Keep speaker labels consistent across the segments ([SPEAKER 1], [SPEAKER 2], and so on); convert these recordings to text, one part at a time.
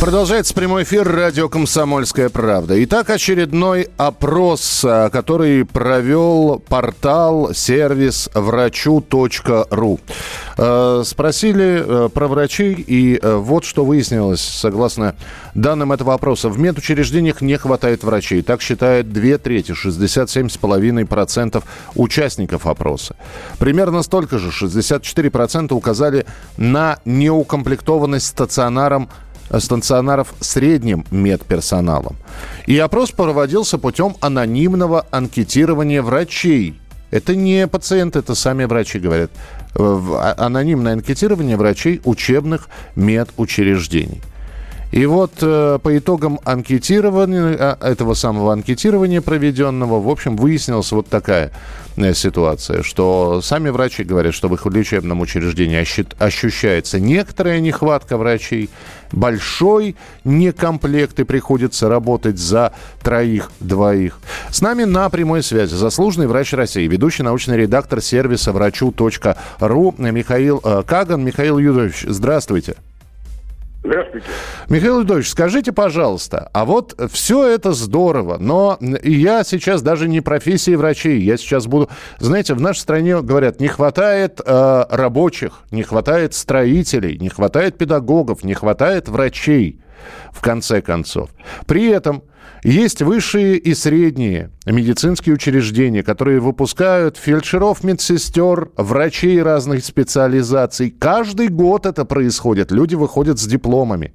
[SPEAKER 1] Продолжается прямой эфир радио «Комсомольская правда». Итак, очередной опрос, а, который провел портал сервис врачу.ру. Э, спросили э, про врачей, и вот что выяснилось, согласно данным этого опроса. В медучреждениях не хватает врачей. Так считает две трети, 67,5% участников опроса. Примерно столько же, 64% указали на неукомплектованность стационаром стационаров средним медперсоналом. И опрос проводился путем анонимного анкетирования врачей. Это не пациенты, это сами врачи говорят. А, анонимное анкетирование врачей учебных медучреждений. И вот э, по итогам анкетирования, а, этого самого анкетирования проведенного, в общем, выяснилась вот такая э, ситуация, что сами врачи говорят, что в их лечебном учреждении ощущается некоторая нехватка врачей, большой некомплект и приходится работать за троих-двоих. С нами на прямой связи заслуженный врач России, ведущий научный редактор сервиса врачу.ру Михаил э, Каган. Михаил Юдович, здравствуйте.
[SPEAKER 2] Здравствуйте.
[SPEAKER 1] Михаил Львович, скажите, пожалуйста, а вот все это здорово, но я сейчас даже не профессии врачей, я сейчас буду... Знаете, в нашей стране говорят, не хватает э, рабочих, не хватает строителей, не хватает педагогов, не хватает врачей, в конце концов. При этом есть высшие и средние медицинские учреждения, которые выпускают фельдшеров, медсестер, врачей разных специализаций. Каждый год это происходит. Люди выходят с дипломами.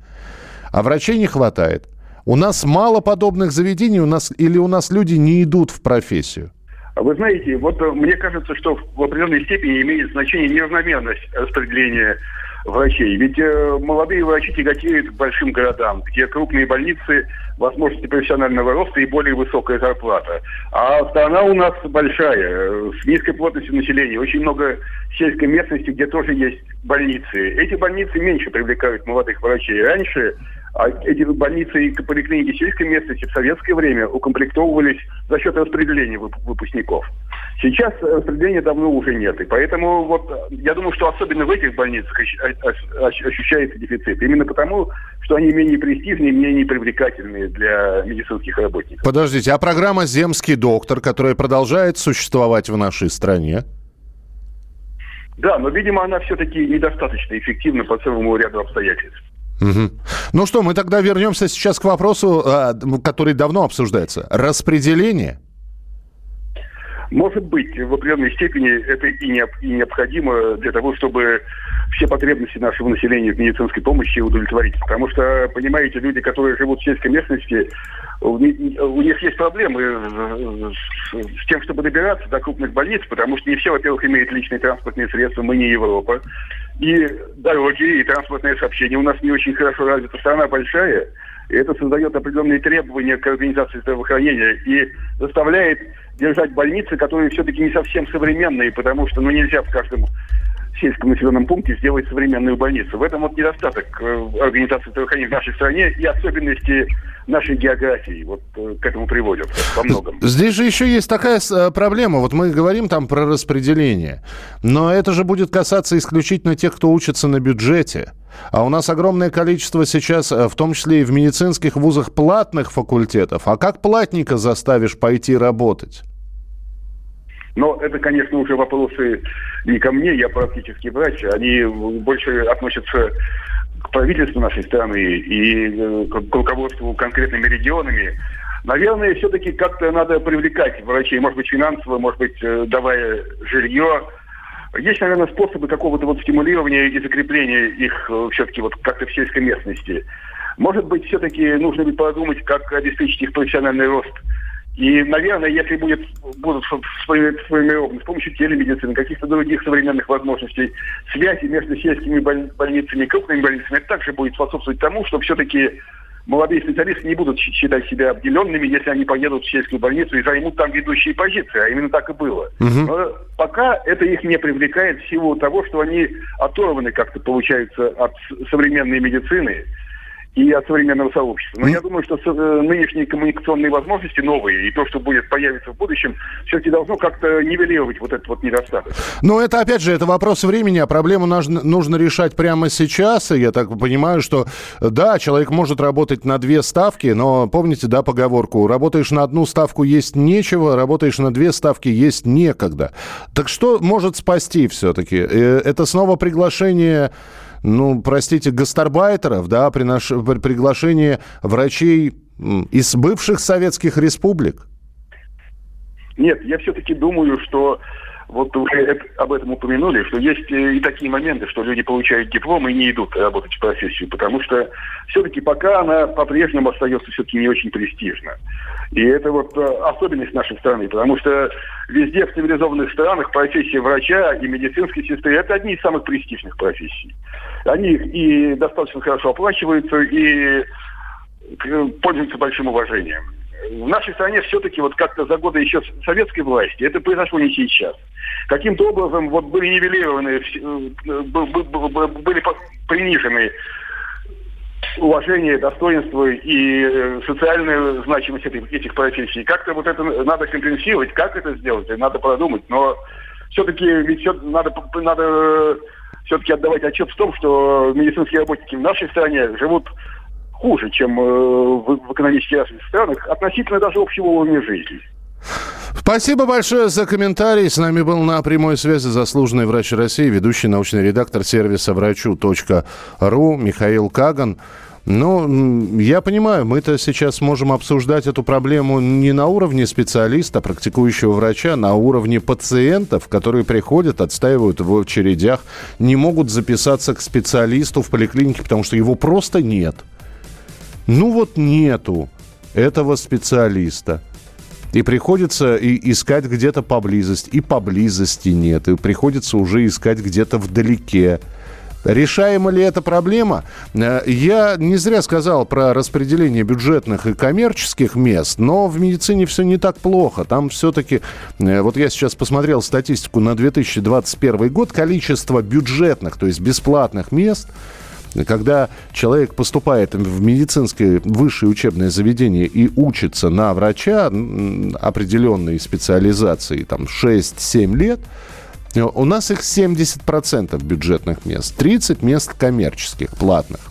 [SPEAKER 1] А врачей не хватает. У нас мало подобных заведений, у нас, или у нас люди не идут в профессию?
[SPEAKER 2] Вы знаете, вот э, мне кажется, что в определенной степени имеет значение неравномерность распределения врачей. Ведь э, молодые врачи тяготеют к большим городам, где крупные больницы, возможности профессионального роста и более высокая зарплата. А страна у нас большая, э, с низкой плотностью населения. Очень много сельской местности, где тоже есть больницы. Эти больницы меньше привлекают молодых врачей. Раньше а эти больницы и поликлиники сельской местности в советское время укомплектовывались за счет распределения выпускников. Сейчас распределения давно уже нет. И поэтому вот я думаю, что особенно в этих больницах ощущается дефицит. Именно потому, что они менее престижные, менее привлекательные для медицинских работников.
[SPEAKER 1] Подождите, а программа «Земский доктор», которая продолжает существовать в нашей стране?
[SPEAKER 2] Да, но, видимо, она все-таки недостаточно эффективна по целому ряду обстоятельств.
[SPEAKER 1] Угу. Ну что, мы тогда вернемся сейчас к вопросу, который давно обсуждается. Распределение –
[SPEAKER 2] может быть, в определенной степени это и, не, и необходимо для того, чтобы все потребности нашего населения в медицинской помощи удовлетворить. Потому что, понимаете, люди, которые живут в сельской местности, у них есть проблемы с тем, чтобы добираться до крупных больниц, потому что не все, во-первых, имеют личные транспортные средства, мы не Европа. И дороги, и транспортное сообщение у нас не очень хорошо развита. Страна большая, и это создает определенные требования к организации здравоохранения и заставляет держать больницы, которые все-таки не совсем современные, потому что ну, нельзя в каждом сельском населенном пункте сделать современную больницу. В этом вот недостаток э, организации здравоохранения в нашей стране и особенности нашей географии вот э, к этому приводят во многом.
[SPEAKER 1] Здесь же еще есть такая э, проблема. Вот мы говорим там про распределение, но это же будет касаться исключительно тех, кто учится на бюджете. А у нас огромное количество сейчас, в том числе и в медицинских вузах, платных факультетов. А как платника заставишь пойти работать?
[SPEAKER 2] Но это, конечно, уже вопросы не ко мне, я практически врач. Они больше относятся к правительству нашей страны и э, к руководству конкретными регионами. Наверное, все-таки как-то надо привлекать врачей, может быть, финансово, может быть, э, давая жилье. Есть, наверное, способы какого-то вот стимулирования и закрепления их э, все-таки вот как-то в сельской местности. Может быть, все-таки нужно бы подумать, как обеспечить их профессиональный рост – и, наверное, если будет, будут сформированы с помощью телемедицины, каких-то других современных возможностей, связи между сельскими больницами и крупными больницами, это также будет способствовать тому, что все-таки молодые специалисты не будут считать себя обделенными, если они поедут в сельскую больницу и займут там ведущие позиции, а именно так и было. Угу. Но пока это их не привлекает в силу того, что они оторваны как-то, получается, от современной медицины и от современного сообщества. Но mm. я думаю, что э, нынешние коммуникационные возможности новые и то, что будет появиться в будущем, все-таки должно как-то нивелировать вот этот вот недостаток.
[SPEAKER 1] Но это, опять же, это вопрос времени, а проблему нужно, нужно решать прямо сейчас. И я так понимаю, что, да, человек может работать на две ставки, но помните, да, поговорку, работаешь на одну ставку есть нечего, работаешь на две ставки есть некогда. Так что может спасти все-таки? Э, это снова приглашение ну, простите, гастарбайтеров, да, при, наш, при приглашении врачей из бывших советских республик?
[SPEAKER 2] Нет, я все-таки думаю, что вот вы об этом упомянули, что есть э, и такие моменты, что люди получают диплом и не идут работать в профессию, потому что все-таки пока она по-прежнему остается все-таки не очень престижна. И это вот э, особенность нашей страны, потому что везде в цивилизованных странах профессия врача и медицинской сестры – это одни из самых престижных профессий. Они и достаточно хорошо оплачиваются, и э, пользуются большим уважением в нашей стране все-таки вот как-то за годы еще советской власти, это произошло не сейчас. Каким-то образом вот были нивелированы, э, были принижены уважение, достоинство и э, социальная значимость этих, этих профессий. Как-то вот это надо компенсировать, как это сделать, надо продумать. Но все-таки ведь все, надо, надо все-таки отдавать отчет в том, что медицинские работники в нашей стране живут хуже, чем э, в, в экономически развитых странах, относительно даже общего уровня жизни.
[SPEAKER 1] Спасибо большое за комментарий. С нами был на прямой связи заслуженный врач России, ведущий научный редактор сервиса врачу.ру Михаил Каган. Ну, я понимаю, мы-то сейчас можем обсуждать эту проблему не на уровне специалиста, практикующего врача, на уровне пациентов, которые приходят, отстаивают в очередях, не могут записаться к специалисту в поликлинике, потому что его просто нет – ну вот нету этого специалиста. И приходится и искать где-то поблизости. И поблизости нет. И приходится уже искать где-то вдалеке. Решаема ли эта проблема? Э, я не зря сказал про распределение бюджетных и коммерческих мест, но в медицине все не так плохо. Там все-таки, э, вот я сейчас посмотрел статистику на 2021 год, количество бюджетных, то есть бесплатных мест – когда человек поступает в медицинское высшее учебное заведение и учится на врача определенной специализации, там 6-7 лет, у нас их 70% бюджетных мест, 30 мест коммерческих, платных.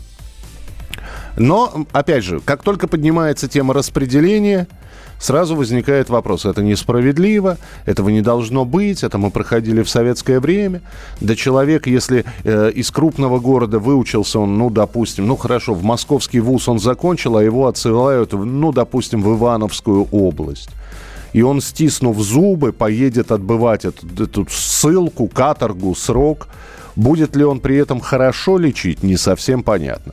[SPEAKER 1] Но, опять же, как только поднимается тема распределения – сразу возникает вопрос, это несправедливо, этого не должно быть, это мы проходили в советское время. Да человек, если э, из крупного города выучился он, ну, допустим, ну, хорошо, в московский вуз он закончил, а его отсылают, ну, допустим, в Ивановскую область и он, стиснув зубы, поедет отбывать эту, эту ссылку, каторгу, срок. Будет ли он при этом хорошо лечить, не совсем понятно.